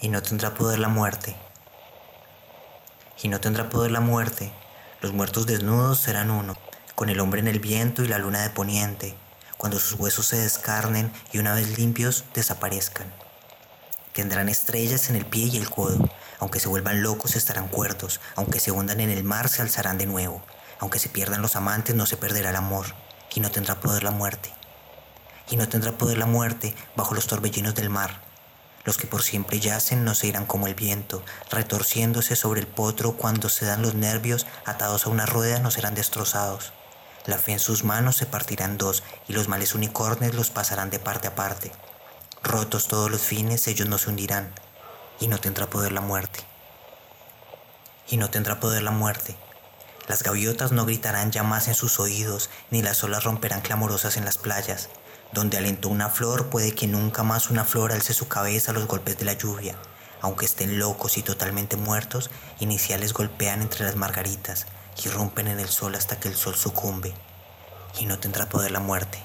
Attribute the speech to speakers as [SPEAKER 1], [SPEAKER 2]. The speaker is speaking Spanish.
[SPEAKER 1] y no tendrá poder la muerte. Y no tendrá poder la muerte. Los muertos desnudos serán uno, con el hombre en el viento y la luna de poniente, cuando sus huesos se descarnen y una vez limpios desaparezcan. Tendrán estrellas en el pie y el codo, aunque se vuelvan locos estarán cuerdos, aunque se hundan en el mar se alzarán de nuevo, aunque se pierdan los amantes no se perderá el amor, y no tendrá poder la muerte. Y no tendrá poder la muerte bajo los torbellinos del mar, los que por siempre yacen no se irán como el viento, retorciéndose sobre el potro cuando se dan los nervios, atados a una rueda no serán destrozados. La fe en sus manos se partirá en dos y los males unicornes los pasarán de parte a parte. Rotos todos los fines, ellos no se hundirán y no tendrá poder la muerte. Y no tendrá poder la muerte. Las gaviotas no gritarán ya más en sus oídos, ni las olas romperán clamorosas en las playas. Donde alentó una flor, puede que nunca más una flor alce su cabeza a los golpes de la lluvia. Aunque estén locos y totalmente muertos, iniciales golpean entre las margaritas y rompen en el sol hasta que el sol sucumbe. Y no tendrá poder la muerte.